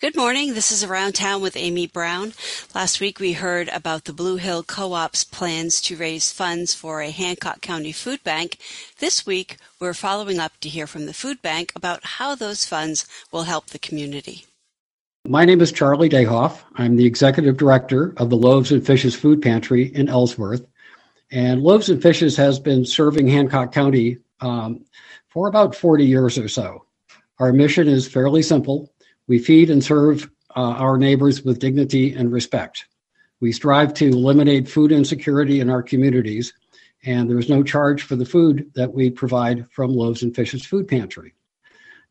Good morning. This is Around Town with Amy Brown. Last week we heard about the Blue Hill Co-op's plans to raise funds for a Hancock County food bank. This week we're following up to hear from the food bank about how those funds will help the community. My name is Charlie Dayhoff. I'm the executive director of the Loaves and Fishes Food Pantry in Ellsworth. And Loaves and Fishes has been serving Hancock County um, for about 40 years or so. Our mission is fairly simple we feed and serve uh, our neighbors with dignity and respect. We strive to eliminate food insecurity in our communities, and there is no charge for the food that we provide from Loaves and Fishes Food Pantry.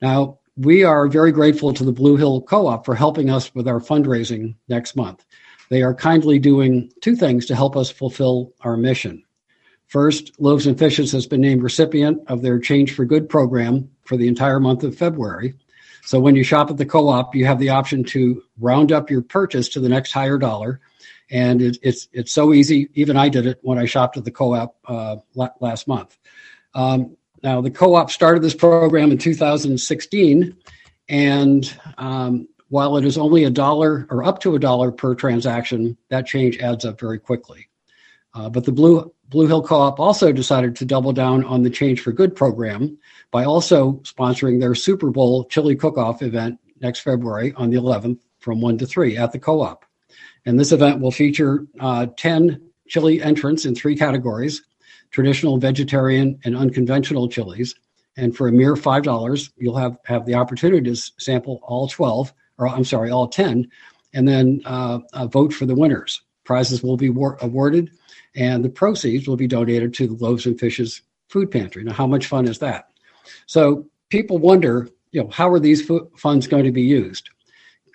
Now, we are very grateful to the Blue Hill Co op for helping us with our fundraising next month. They are kindly doing two things to help us fulfill our mission. First, Loaves and Fishes has been named recipient of their Change for Good program for the entire month of February. So when you shop at the co-op, you have the option to round up your purchase to the next higher dollar, and it, it's it's so easy. Even I did it when I shopped at the co-op uh, last month. Um, now the co-op started this program in 2016, and um, while it is only a dollar or up to a dollar per transaction, that change adds up very quickly. Uh, but the Blue Blue Hill Co-op also decided to double down on the Change for Good program by also sponsoring their Super Bowl chili cook-off event next February on the 11th from 1 to 3 at the co-op. And this event will feature uh, 10 chili entrants in three categories, traditional, vegetarian, and unconventional chilies. And for a mere $5, you'll have, have the opportunity to sample all 12, or I'm sorry, all 10, and then uh, vote for the winners. Prizes will be war- awarded, and the proceeds will be donated to the Loaves and Fishes Food Pantry. Now, how much fun is that? So people wonder, you know, how are these funds going to be used?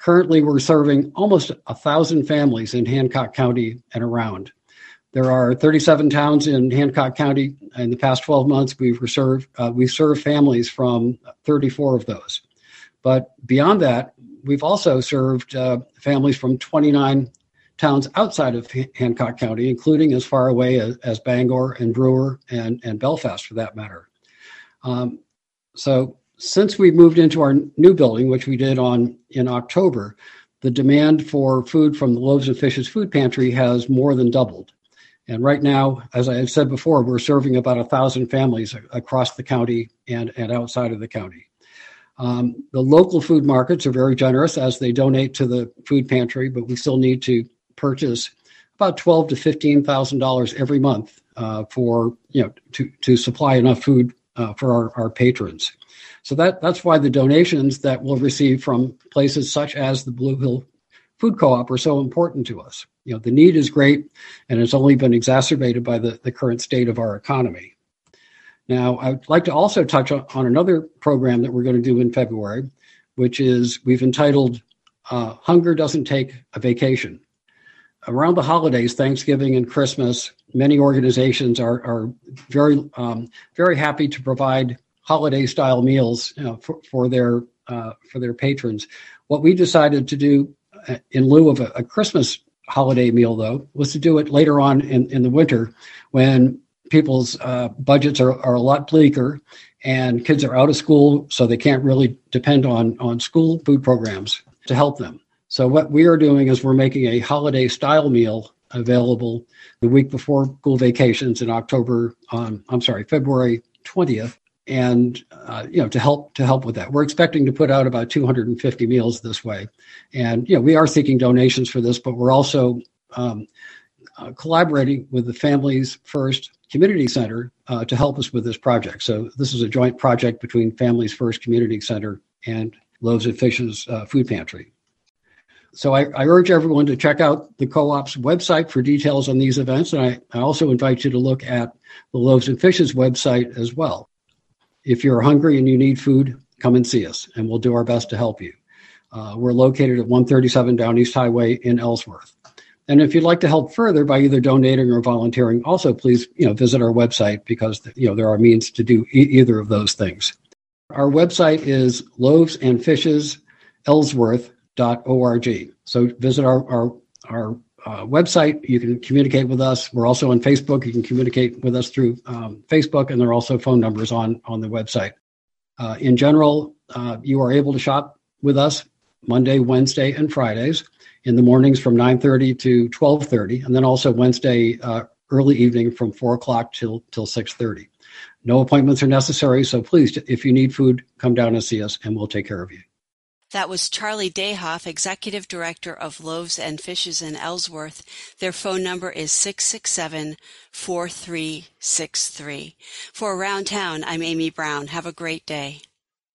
Currently, we're serving almost a thousand families in Hancock County and around. There are 37 towns in Hancock County. In the past 12 months, we've served uh, we've served families from 34 of those. But beyond that, we've also served uh, families from 29 towns outside of Hancock County, including as far away as, as Bangor and Brewer and, and Belfast, for that matter. Um, so since we moved into our new building, which we did on in October, the demand for food from the Loaves and Fishes Food Pantry has more than doubled. And right now, as I said before, we're serving about a thousand families across the county and, and outside of the county. Um, the local food markets are very generous as they donate to the food pantry, but we still need to purchase about twelve to fifteen thousand dollars every month uh, for you know to to supply enough food uh, for our, our patrons. So that that's why the donations that we'll receive from places such as the Blue Hill Food Co-op are so important to us. You know, the need is great, and it's only been exacerbated by the, the current state of our economy. Now, I'd like to also touch on, on another program that we're going to do in February, which is we've entitled uh, "Hunger Doesn't Take a Vacation." Around the holidays, Thanksgiving and Christmas, many organizations are, are very um, very happy to provide holiday style meals you know, for, for their uh, for their patrons. What we decided to do uh, in lieu of a, a, Christmas holiday meal, though, was to do it later on in, in the winter when people's uh, budgets are, are a lot bleaker and kids are out of school, so they can't really depend on on school food programs to help them. So what we are doing is we're making a holiday style meal available the week before school vacations in October. Um, I'm sorry, February 20th, and uh, you know to help to help with that. We're expecting to put out about 250 meals this way, and you know we are seeking donations for this, but we're also um, uh, collaborating with the Families First Community Center uh, to help us with this project. So this is a joint project between Families First Community Center and Loaves and Fishes uh, Food Pantry. So I, I, urge everyone to check out the co-op's website for details on these events. And I, I also invite you to look at the Loaves and Fishes website as well. If you're hungry and you need food, come and see us, and we'll do our best to help you. Uh, we're located at 137 Down East Highway in Ellsworth. And if you'd like to help further by either donating or volunteering, also please you know visit our website because you know there are means to do e- either of those things. Our website is loaves and org. So visit our, our, our uh, website. You can communicate with us. We're also on Facebook. You can communicate with us through um, Facebook, and there are also phone numbers on, on the website. Uh, in general, uh, you are able to shop with us Monday, Wednesday, and Fridays. In the mornings from 9:30 to 12:30, and then also Wednesday uh, early evening from 4 o'clock till till 6:30. No appointments are necessary, so please, if you need food, come down and see us, and we'll take care of you. That was Charlie Dayhoff, Executive Director of Loaves and Fishes in Ellsworth. Their phone number is 667-4363. For Around Town, I'm Amy Brown. Have a great day.